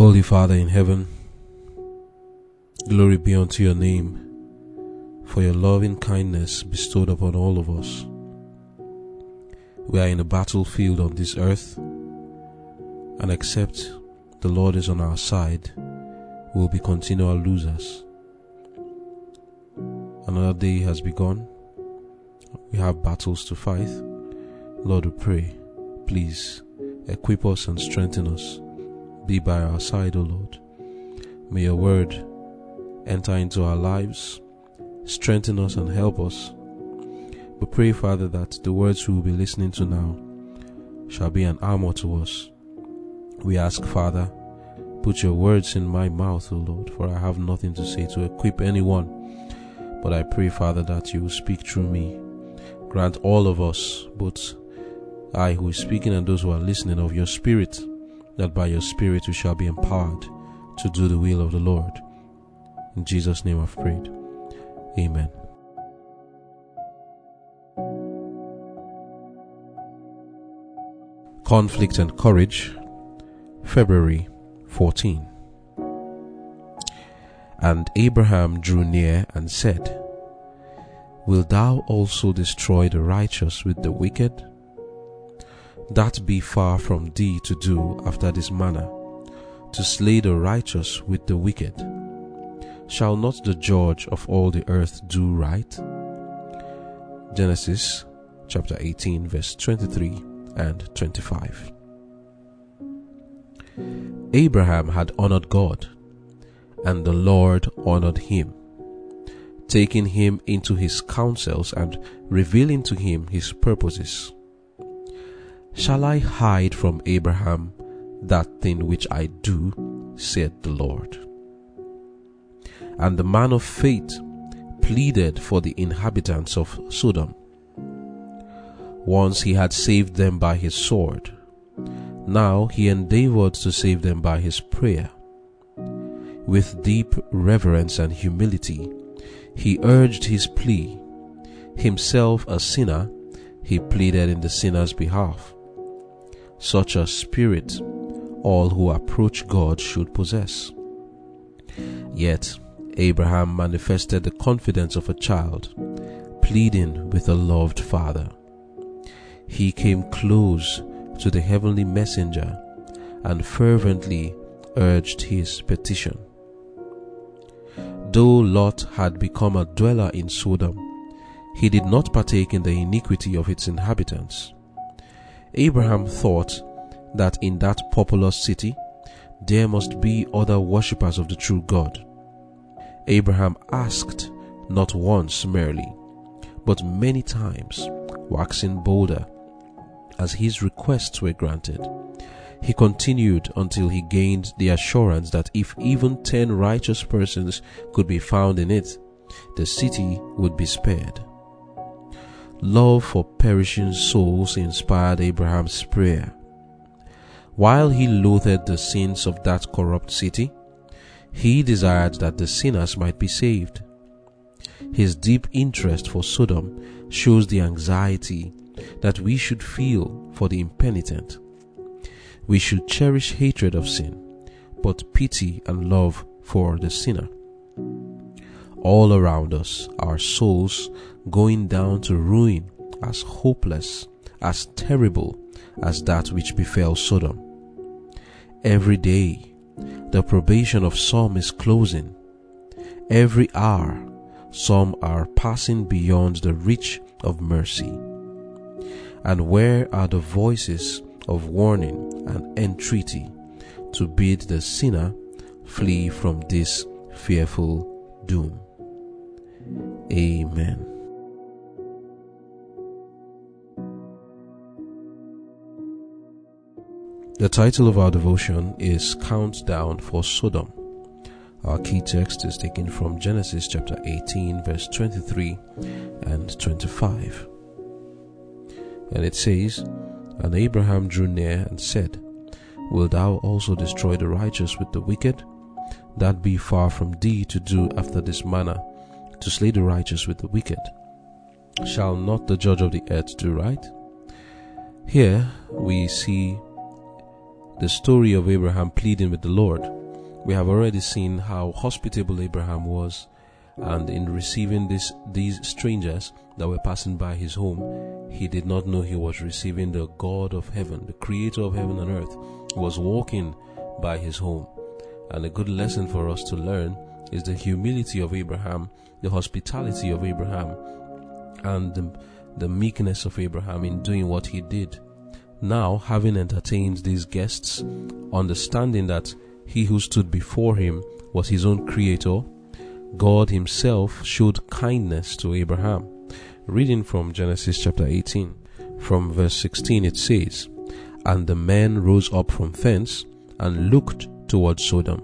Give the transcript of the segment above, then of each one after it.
Holy Father in heaven, glory be unto your name for your loving kindness bestowed upon all of us. We are in a battlefield on this earth, and except the Lord is on our side, we will be continual losers. Another day has begun. We have battles to fight. Lord, we pray, please equip us and strengthen us. Be by our side, O Lord. May your word enter into our lives, strengthen us and help us. We pray, Father, that the words we will be listening to now shall be an armor to us. We ask, Father, put your words in my mouth, O Lord, for I have nothing to say to equip anyone. But I pray, Father, that you will speak through me. Grant all of us, both I who is speaking and those who are listening, of your Spirit, that by your Spirit we shall be empowered to do the will of the Lord. In Jesus' name I've prayed. Amen. Conflict and Courage, February 14. And Abraham drew near and said, Will thou also destroy the righteous with the wicked? That be far from thee to do after this manner, to slay the righteous with the wicked. Shall not the judge of all the earth do right? Genesis chapter 18, verse 23 and 25. Abraham had honored God, and the Lord honored him, taking him into his counsels and revealing to him his purposes. Shall I hide from Abraham that thing which I do, said the Lord? And the man of faith pleaded for the inhabitants of Sodom. Once he had saved them by his sword, now he endeavored to save them by his prayer. With deep reverence and humility, he urged his plea. Himself a sinner, he pleaded in the sinner's behalf. Such a spirit all who approach God should possess. Yet, Abraham manifested the confidence of a child, pleading with a loved father. He came close to the heavenly messenger and fervently urged his petition. Though Lot had become a dweller in Sodom, he did not partake in the iniquity of its inhabitants. Abraham thought that in that populous city there must be other worshippers of the true God. Abraham asked not once merely, but many times, waxing bolder, as his requests were granted. He continued until he gained the assurance that if even ten righteous persons could be found in it, the city would be spared. Love for perishing souls inspired Abraham's prayer. While he loathed the sins of that corrupt city, he desired that the sinners might be saved. His deep interest for Sodom shows the anxiety that we should feel for the impenitent. We should cherish hatred of sin, but pity and love for the sinner. All around us are souls going down to ruin as hopeless, as terrible as that which befell Sodom. Every day, the probation of some is closing. Every hour, some are passing beyond the reach of mercy. And where are the voices of warning and entreaty to bid the sinner flee from this fearful doom? Amen. The title of our devotion is Countdown for Sodom. Our key text is taken from Genesis chapter 18, verse 23 and 25. And it says, And Abraham drew near and said, Wilt thou also destroy the righteous with the wicked? That be far from thee to do after this manner, to slay the righteous with the wicked. Shall not the judge of the earth do right? Here we see the story of Abraham pleading with the Lord. We have already seen how hospitable Abraham was, and in receiving this, these strangers that were passing by his home, he did not know he was receiving the God of heaven, the creator of heaven and earth, was walking by his home. And a good lesson for us to learn is the humility of Abraham, the hospitality of Abraham, and the, the meekness of Abraham in doing what he did. Now, having entertained these guests, understanding that he who stood before him was his own creator, God himself showed kindness to Abraham. Reading from Genesis chapter 18, from verse 16, it says, And the men rose up from thence and looked toward Sodom.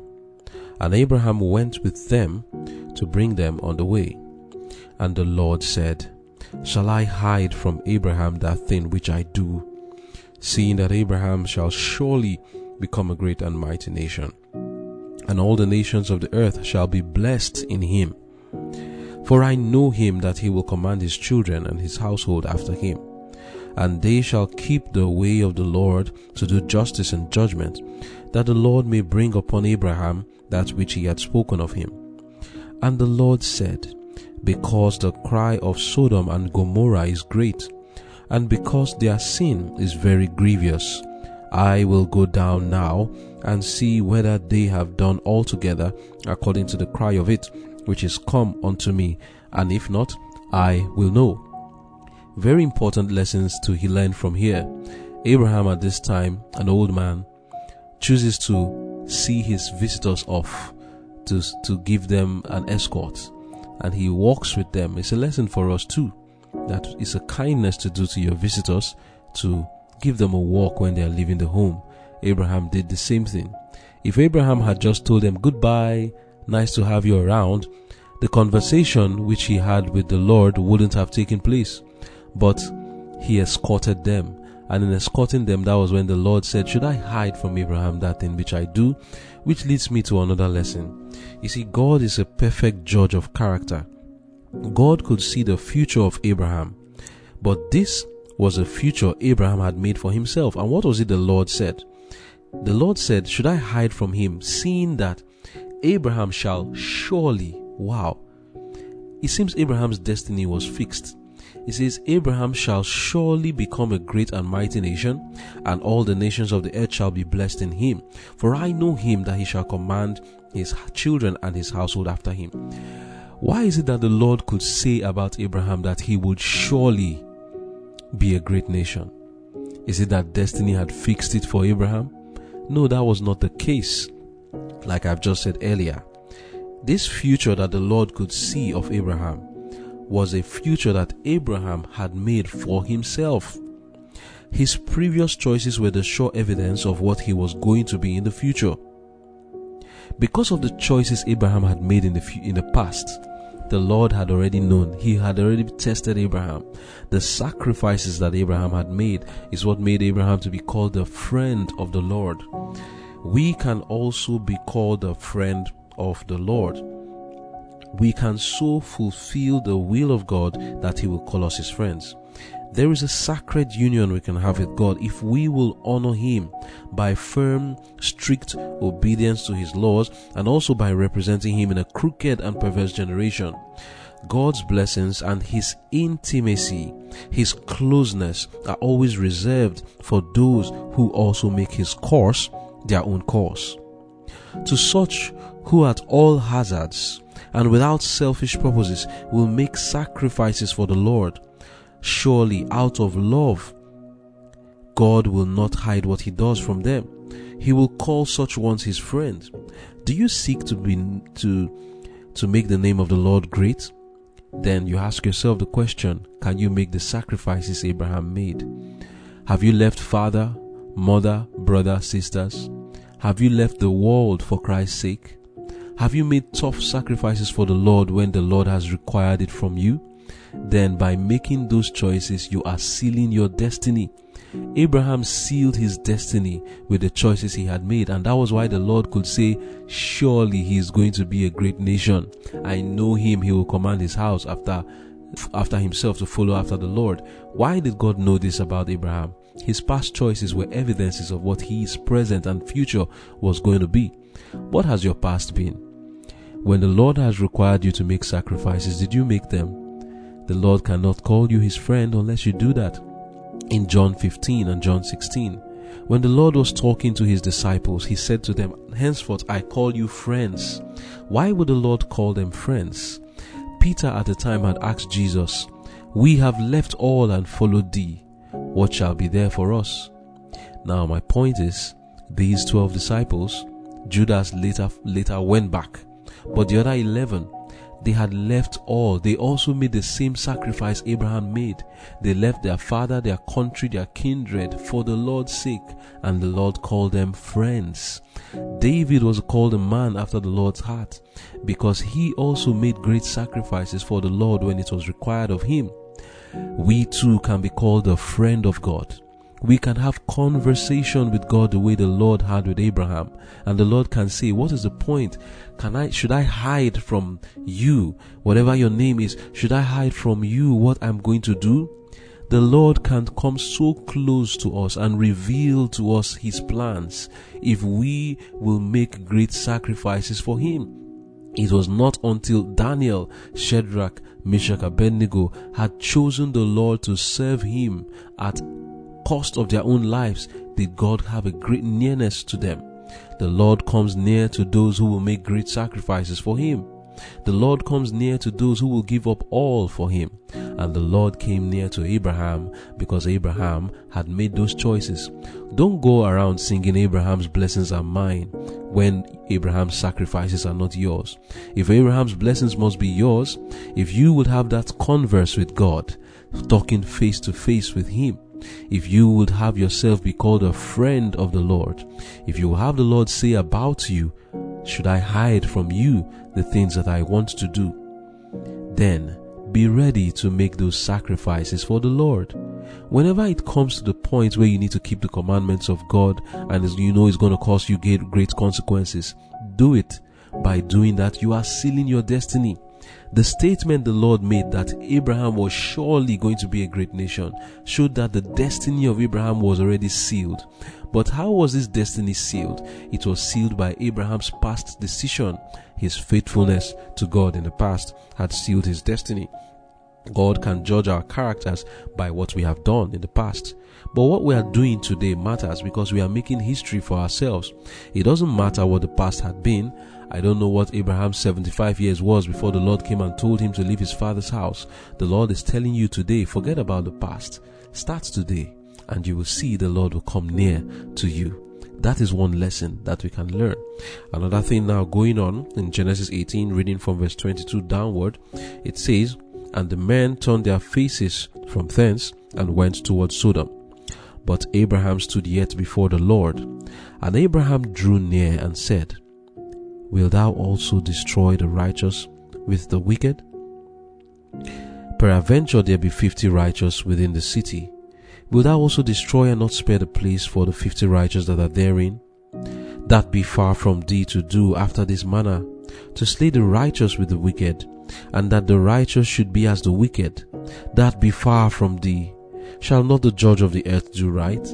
And Abraham went with them to bring them on the way. And the Lord said, Shall I hide from Abraham that thing which I do, seeing that Abraham shall surely become a great and mighty nation, and all the nations of the earth shall be blessed in him? For I know him that he will command his children and his household after him, and they shall keep the way of the Lord to do justice and judgment, that the Lord may bring upon Abraham that which he had spoken of him. And the Lord said, because the cry of Sodom and Gomorrah is great, and because their sin is very grievous. I will go down now and see whether they have done altogether according to the cry of it, which is come unto me, and if not, I will know. Very important lessons to he learn from here. Abraham at this time, an old man, chooses to see his visitors off, to, to give them an escort and he walks with them. It's a lesson for us too. That is a kindness to do to your visitors to give them a walk when they are leaving the home. Abraham did the same thing. If Abraham had just told them goodbye, nice to have you around, the conversation which he had with the Lord wouldn't have taken place. But he escorted them. And in escorting them, that was when the Lord said, Should I hide from Abraham that thing which I do? Which leads me to another lesson. You see, God is a perfect judge of character. God could see the future of Abraham, but this was a future Abraham had made for himself. And what was it the Lord said? The Lord said, Should I hide from him, seeing that Abraham shall surely, wow. It seems Abraham's destiny was fixed. It says, Abraham shall surely become a great and mighty nation, and all the nations of the earth shall be blessed in him. For I know him that he shall command his children and his household after him. Why is it that the Lord could say about Abraham that he would surely be a great nation? Is it that destiny had fixed it for Abraham? No, that was not the case. Like I've just said earlier, this future that the Lord could see of Abraham was a future that Abraham had made for himself. His previous choices were the sure evidence of what he was going to be in the future. Because of the choices Abraham had made in the in the past, the Lord had already known. He had already tested Abraham. The sacrifices that Abraham had made is what made Abraham to be called the friend of the Lord. We can also be called a friend of the Lord we can so fulfill the will of God that He will call us His friends. There is a sacred union we can have with God if we will honor Him by firm, strict obedience to His laws and also by representing Him in a crooked and perverse generation. God's blessings and His intimacy, His closeness are always reserved for those who also make His course their own course. To such who at all hazards and without selfish purposes will make sacrifices for the Lord. Surely, out of love, God will not hide what He does from them. He will call such ones His friends. Do you seek to be to to make the name of the Lord great? Then you ask yourself the question: Can you make the sacrifices Abraham made? Have you left father, mother, brother, sisters? Have you left the world for Christ's sake? Have you made tough sacrifices for the Lord when the Lord has required it from you? Then by making those choices, you are sealing your destiny. Abraham sealed his destiny with the choices he had made, and that was why the Lord could say, Surely he is going to be a great nation. I know him, he will command his house after after himself to follow after the Lord. Why did God know this about Abraham? His past choices were evidences of what his present and future was going to be. What has your past been? When the Lord has required you to make sacrifices, did you make them? The Lord cannot call you his friend unless you do that. In John 15 and John 16, when the Lord was talking to his disciples, he said to them, Henceforth I call you friends. Why would the Lord call them friends? Peter at the time had asked Jesus, We have left all and followed thee. What shall be there for us? Now my point is, these twelve disciples, Judas later later went back, but the other eleven they had left all. They also made the same sacrifice Abraham made. They left their father, their country, their kindred for the Lord's sake, and the Lord called them friends. David was called a man after the Lord's heart because he also made great sacrifices for the Lord when it was required of him. We too can be called a friend of God we can have conversation with God the way the Lord had with Abraham. And the Lord can say, what is the point? Can I, should I hide from you, whatever your name is, should I hide from you what I'm going to do? The Lord can come so close to us and reveal to us His plans if we will make great sacrifices for Him. It was not until Daniel, Shadrach, Meshach, Abednego had chosen the Lord to serve Him at cost of their own lives did God have a great nearness to them. The Lord comes near to those who will make great sacrifices for Him. The Lord comes near to those who will give up all for Him. And the Lord came near to Abraham because Abraham had made those choices. Don't go around singing Abraham's blessings are mine when Abraham's sacrifices are not yours. If Abraham's blessings must be yours, if you would have that converse with God, talking face to face with Him, if you would have yourself be called a friend of the Lord, if you have the Lord say about you, should I hide from you the things that I want to do? Then be ready to make those sacrifices for the Lord. Whenever it comes to the point where you need to keep the commandments of God and you know it's going to cause you great consequences, do it. By doing that, you are sealing your destiny. The statement the Lord made that Abraham was surely going to be a great nation showed that the destiny of Abraham was already sealed. But how was this destiny sealed? It was sealed by Abraham's past decision. His faithfulness to God in the past had sealed his destiny. God can judge our characters by what we have done in the past. But what we are doing today matters because we are making history for ourselves. It doesn't matter what the past had been I don't know what Abraham's 75 years was before the Lord came and told him to leave his father's house. The Lord is telling you today, forget about the past. Start today and you will see the Lord will come near to you. That is one lesson that we can learn. Another thing now going on in Genesis 18, reading from verse 22 downward, it says, And the men turned their faces from thence and went towards Sodom. But Abraham stood yet before the Lord. And Abraham drew near and said, Wilt thou also destroy the righteous with the wicked? Peradventure there be fifty righteous within the city. Wilt thou also destroy and not spare the place for the fifty righteous that are therein? That be far from thee to do after this manner, to slay the righteous with the wicked, and that the righteous should be as the wicked. That be far from thee. Shall not the judge of the earth do right?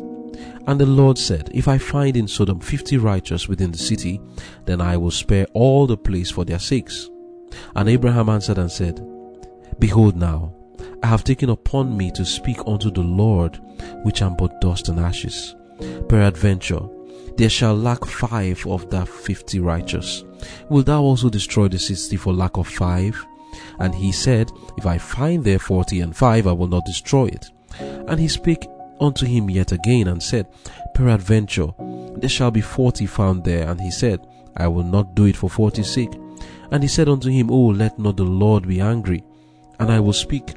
And the Lord said, If I find in Sodom fifty righteous within the city, then I will spare all the place for their sakes. And Abraham answered and said, Behold now, I have taken upon me to speak unto the Lord, which am but dust and ashes. Peradventure, there shall lack five of that fifty righteous. Wilt thou also destroy the sixty for lack of five? And he said, If I find there forty and five, I will not destroy it. And he spake unto him yet again and said, Peradventure, there shall be forty found there. And he said, I will not do it for forty's sake. And he said unto him, Oh, let not the Lord be angry, and I will speak.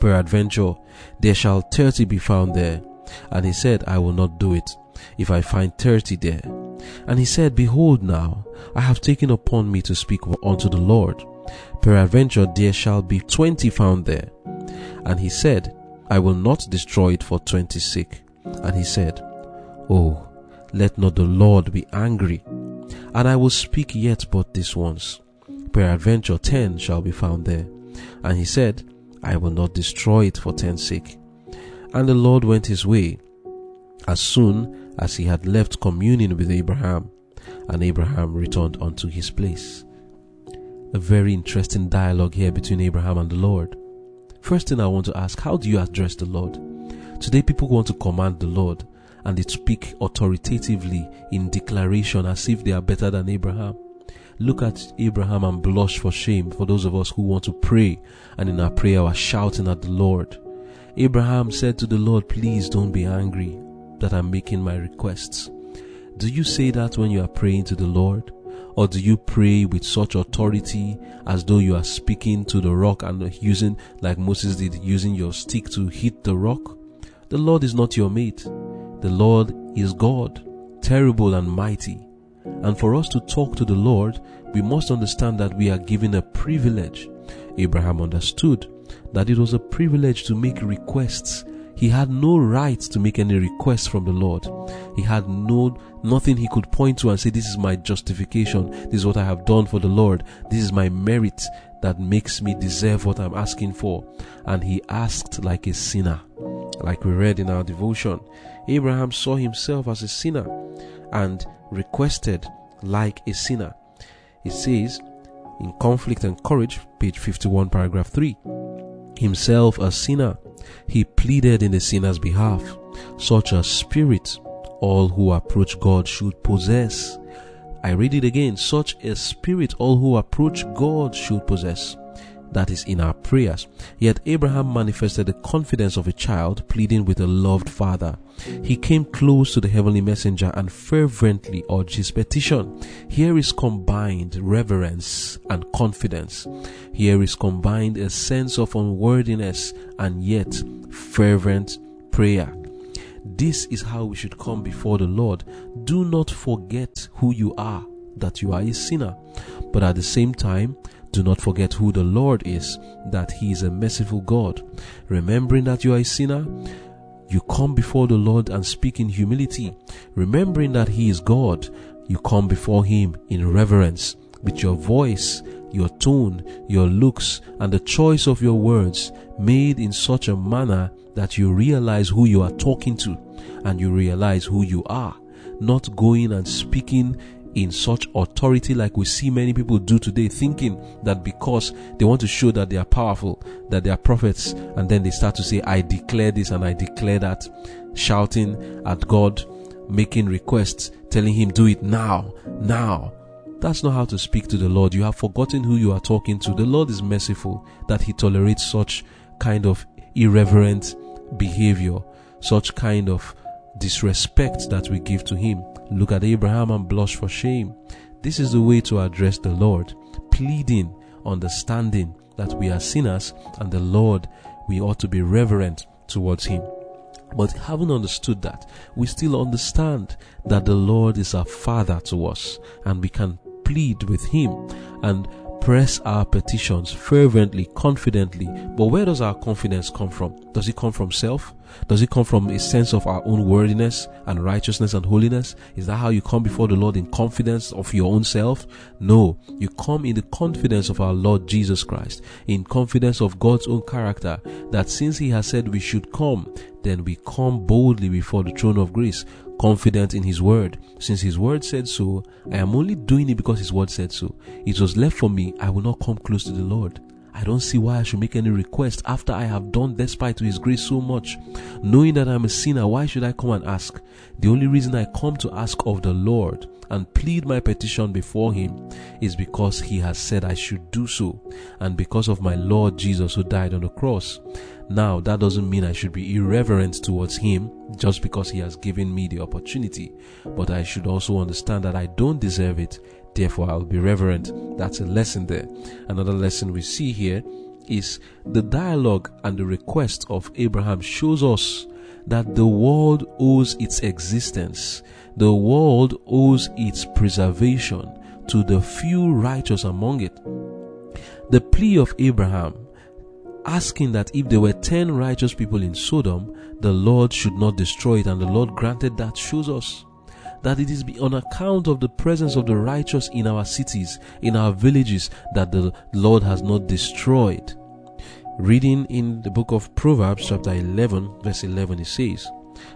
Peradventure, there shall thirty be found there. And he said, I will not do it, if I find thirty there. And he said, Behold now, I have taken upon me to speak unto the Lord. Peradventure, there shall be twenty found there. And he said, I will not destroy it for twenty sake. And he said, Oh, let not the Lord be angry, and I will speak yet but this once. Peradventure ten shall be found there. And he said, I will not destroy it for ten sake. And the Lord went his way, as soon as he had left communion with Abraham, and Abraham returned unto his place. A very interesting dialogue here between Abraham and the Lord. First thing I want to ask, how do you address the Lord? Today people want to command the Lord and they speak authoritatively in declaration as if they are better than Abraham. Look at Abraham and blush for shame for those of us who want to pray and in our prayer we are shouting at the Lord. Abraham said to the Lord, Please don't be angry that I'm making my requests. Do you say that when you are praying to the Lord? Or do you pray with such authority as though you are speaking to the rock and using, like Moses did, using your stick to hit the rock? The Lord is not your mate. The Lord is God, terrible and mighty. And for us to talk to the Lord, we must understand that we are given a privilege. Abraham understood that it was a privilege to make requests he had no right to make any request from the Lord. He had no nothing he could point to and say, This is my justification. This is what I have done for the Lord. This is my merit that makes me deserve what I'm asking for. And he asked like a sinner, like we read in our devotion. Abraham saw himself as a sinner and requested like a sinner. It says in Conflict and Courage, page 51, paragraph 3 himself a sinner, he pleaded in the sinner's behalf. Such a spirit all who approach God should possess. I read it again. Such a spirit all who approach God should possess that is in our prayers. Yet Abraham manifested the confidence of a child pleading with a loved father. He came close to the heavenly messenger and fervently urged his petition. Here is combined reverence and confidence. Here is combined a sense of unworthiness and yet fervent prayer. This is how we should come before the Lord. Do not forget who you are, that you are a sinner. But at the same time, do not forget who the Lord is, that He is a merciful God. Remembering that you are a sinner, you come before the Lord and speak in humility. Remembering that He is God, you come before Him in reverence with your voice, your tone, your looks, and the choice of your words made in such a manner that you realize who you are talking to and you realize who you are. Not going and speaking in such authority like we see many people do today, thinking that because they want to show that they are powerful, that they are prophets, and then they start to say, I declare this and I declare that, shouting at God, making requests, telling Him, do it now, now. That's not how to speak to the Lord. You have forgotten who you are talking to. The Lord is merciful that He tolerates such kind of irreverent behavior, such kind of disrespect that we give to Him. Look at Abraham and blush for shame. This is the way to address the Lord, pleading, understanding that we are sinners and the Lord, we ought to be reverent towards Him. But having understood that, we still understand that the Lord is our Father to us and we can plead with Him and press our petitions fervently, confidently. But where does our confidence come from? Does it come from self? Does it come from a sense of our own worthiness and righteousness and holiness? Is that how you come before the Lord in confidence of your own self? No, you come in the confidence of our Lord Jesus Christ, in confidence of God's own character, that since He has said we should come, then we come boldly before the throne of grace, confident in His word. Since His word said so, I am only doing it because His word said so. It was left for me, I will not come close to the Lord. I don't see why I should make any request after I have done despite to His grace so much. Knowing that I'm a sinner, why should I come and ask? The only reason I come to ask of the Lord and plead my petition before Him is because He has said I should do so, and because of my Lord Jesus who died on the cross. Now, that doesn't mean I should be irreverent towards Him just because He has given me the opportunity, but I should also understand that I don't deserve it Therefore, I'll be reverent. That's a lesson there. Another lesson we see here is the dialogue and the request of Abraham shows us that the world owes its existence, the world owes its preservation to the few righteous among it. The plea of Abraham asking that if there were 10 righteous people in Sodom, the Lord should not destroy it, and the Lord granted that shows us that it is on account of the presence of the righteous in our cities, in our villages, that the Lord has not destroyed. Reading in the book of Proverbs, chapter 11, verse 11, it says,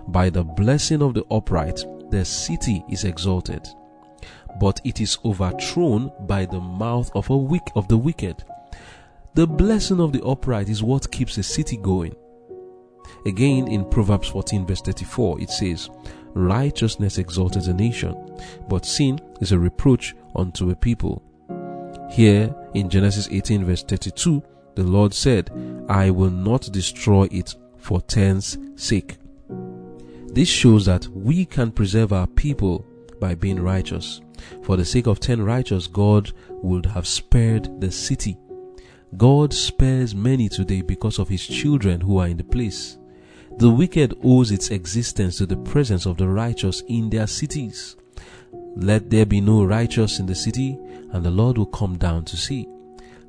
By the blessing of the upright, the city is exalted, but it is overthrown by the mouth of a weak of the wicked. The blessing of the upright is what keeps a city going. Again, in Proverbs 14, verse 34, it says, Righteousness exalteth a nation, but sin is a reproach unto a people. Here in Genesis 18, verse 32, the Lord said, I will not destroy it for ten's sake. This shows that we can preserve our people by being righteous. For the sake of ten righteous, God would have spared the city. God spares many today because of his children who are in the place. The wicked owes its existence to the presence of the righteous in their cities. Let there be no righteous in the city, and the Lord will come down to see.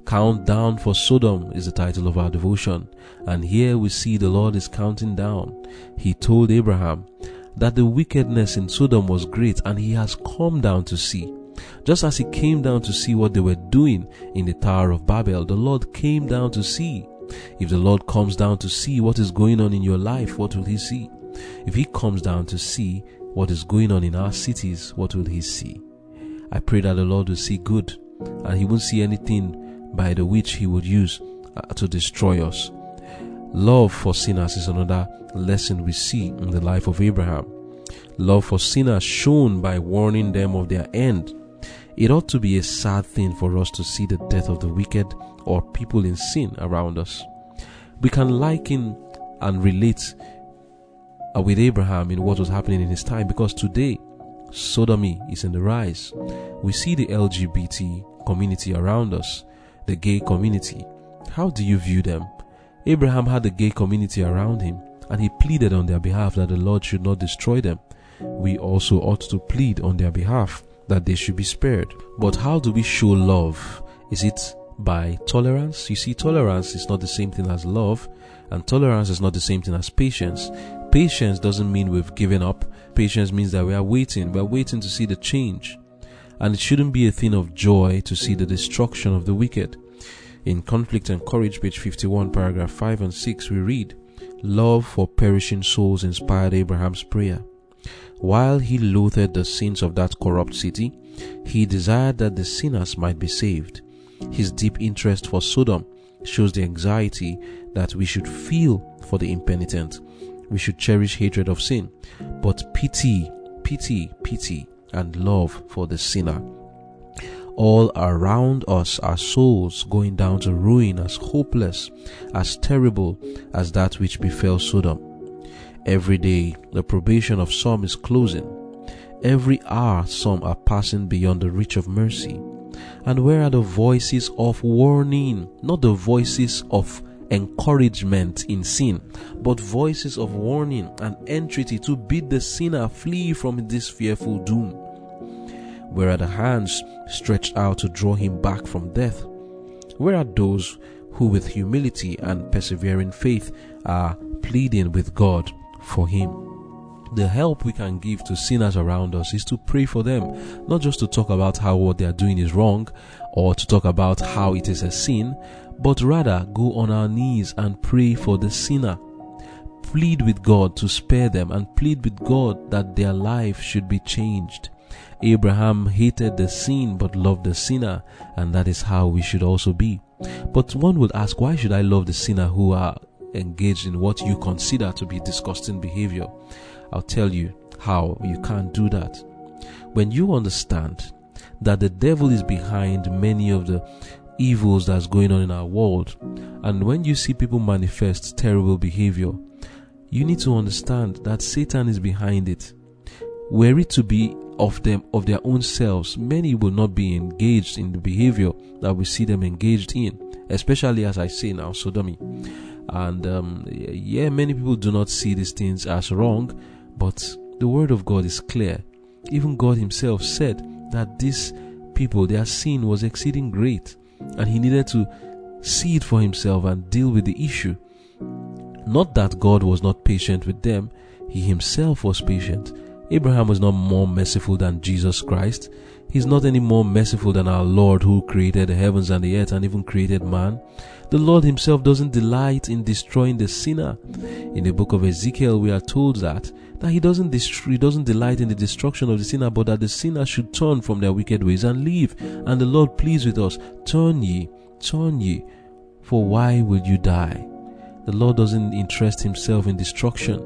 Count down for Sodom is the title of our devotion. And here we see the Lord is counting down. He told Abraham that the wickedness in Sodom was great and he has come down to see. Just as he came down to see what they were doing in the Tower of Babel, the Lord came down to see. If the Lord comes down to see what is going on in your life, what will he see? If he comes down to see what is going on in our cities, what will he see? I pray that the Lord will see good and he won't see anything by the which he would use uh, to destroy us. Love for sinners is another lesson we see in the life of Abraham. Love for sinners shown by warning them of their end. It ought to be a sad thing for us to see the death of the wicked or people in sin around us. We can liken and relate uh, with Abraham in what was happening in his time because today sodomy is in the rise. We see the LGBT community around us the gay community. How do you view them? Abraham had the gay community around him, and he pleaded on their behalf that the Lord should not destroy them. We also ought to plead on their behalf that they should be spared. But how do we show love? Is it by tolerance? You see, tolerance is not the same thing as love, and tolerance is not the same thing as patience. Patience doesn't mean we've given up. Patience means that we are waiting. We are waiting to see the change and it shouldn't be a thing of joy to see the destruction of the wicked. In Conflict and Courage, page 51, paragraph 5 and 6, we read, Love for perishing souls inspired Abraham's prayer. While he loathed the sins of that corrupt city, he desired that the sinners might be saved. His deep interest for Sodom shows the anxiety that we should feel for the impenitent. We should cherish hatred of sin, but pity, pity, pity and love for the sinner. All around us are souls going down to ruin as hopeless, as terrible as that which befell Sodom. Every day, the probation of some is closing. Every hour, some are passing beyond the reach of mercy. And where are the voices of warning, not the voices of encouragement in sin, but voices of warning and entreaty to bid the sinner flee from this fearful doom. Where are the hands stretched out to draw him back from death? Where are those who, with humility and persevering faith, are pleading with God for him? the help we can give to sinners around us is to pray for them, not just to talk about how what they are doing is wrong or to talk about how it is a sin, but rather go on our knees and pray for the sinner. Plead with God to spare them and plead with God that their life should be changed. Abraham hated the sin but loved the sinner, and that is how we should also be. But one would ask, why should I love the sinner who are engaged in what you consider to be disgusting behavior? I'll tell you how you can't do that. When you understand that the devil is behind many of the evils that's going on in our world. And when you see people manifest terrible behavior, you need to understand that Satan is behind it. Were it to be of them of their own selves, many will not be engaged in the behavior that we see them engaged in, especially as I say now, sodomy. And um, yeah, many people do not see these things as wrong, but the word of God is clear. Even God Himself said that these people, their sin was exceeding great and he needed to see it for himself and deal with the issue. Not that God was not patient with them, he himself was patient. Abraham was not more merciful than Jesus Christ. He's not any more merciful than our Lord who created the heavens and the earth and even created man. The Lord himself doesn't delight in destroying the sinner. In the book of Ezekiel, we are told that that he doesn't he doesn't delight in the destruction of the sinner, but that the sinner should turn from their wicked ways and leave. And the Lord pleads with us, turn ye, turn ye, for why will you die? The Lord doesn't interest himself in destruction,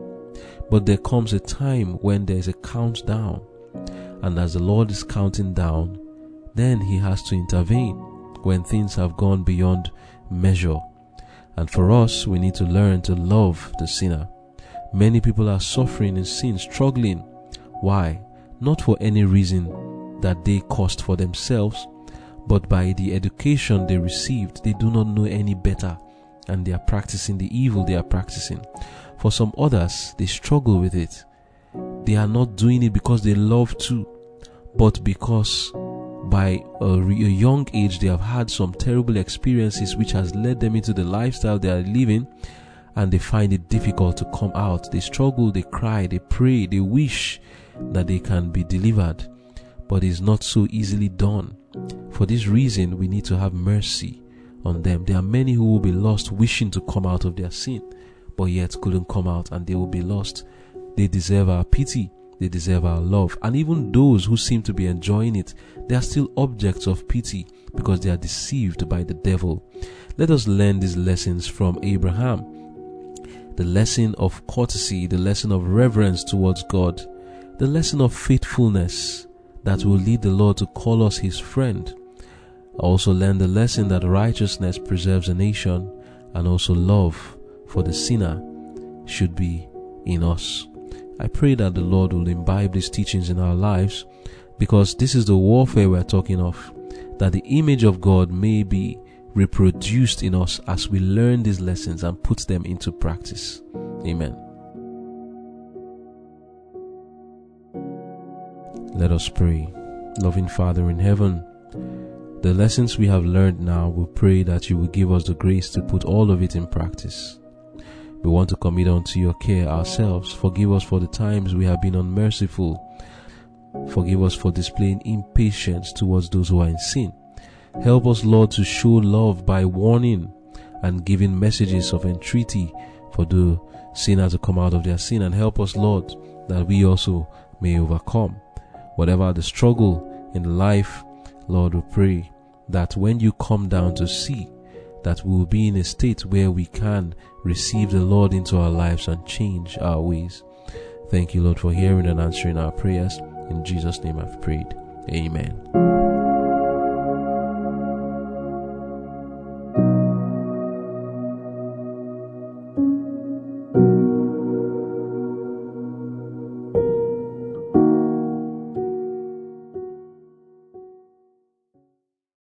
but there comes a time when there is a countdown, and as the Lord is counting down, then he has to intervene when things have gone beyond measure. And for us, we need to learn to love the sinner Many people are suffering in sin, struggling. Why? Not for any reason that they caused for themselves, but by the education they received. They do not know any better and they are practicing the evil they are practicing. For some others, they struggle with it. They are not doing it because they love to, but because by a, re- a young age they have had some terrible experiences which has led them into the lifestyle they are living and they find it difficult to come out. They struggle, they cry, they pray, they wish that they can be delivered, but it's not so easily done. For this reason, we need to have mercy on them. There are many who will be lost wishing to come out of their sin, but yet couldn't come out and they will be lost. They deserve our pity. They deserve our love. And even those who seem to be enjoying it, they are still objects of pity because they are deceived by the devil. Let us learn these lessons from Abraham the lesson of courtesy, the lesson of reverence towards God, the lesson of faithfulness that will lead the Lord to call us his friend. I also learned the lesson that righteousness preserves a nation and also love for the sinner should be in us. I pray that the Lord will imbibe these teachings in our lives because this is the warfare we're talking of, that the image of God may be reproduced in us as we learn these lessons and put them into practice. Amen. Let us pray. Loving Father in heaven, the lessons we have learned now, we pray that you will give us the grace to put all of it in practice. We want to commit unto your care ourselves. Forgive us for the times we have been unmerciful. Forgive us for displaying impatience towards those who are in sin. Help us, Lord, to show love by warning and giving messages of entreaty for the sinner to come out of their sin. And help us, Lord, that we also may overcome. Whatever the struggle in life, Lord, we pray that when you come down to see, that we will be in a state where we can receive the Lord into our lives and change our ways. Thank you, Lord, for hearing and answering our prayers. In Jesus' name I've prayed. Amen.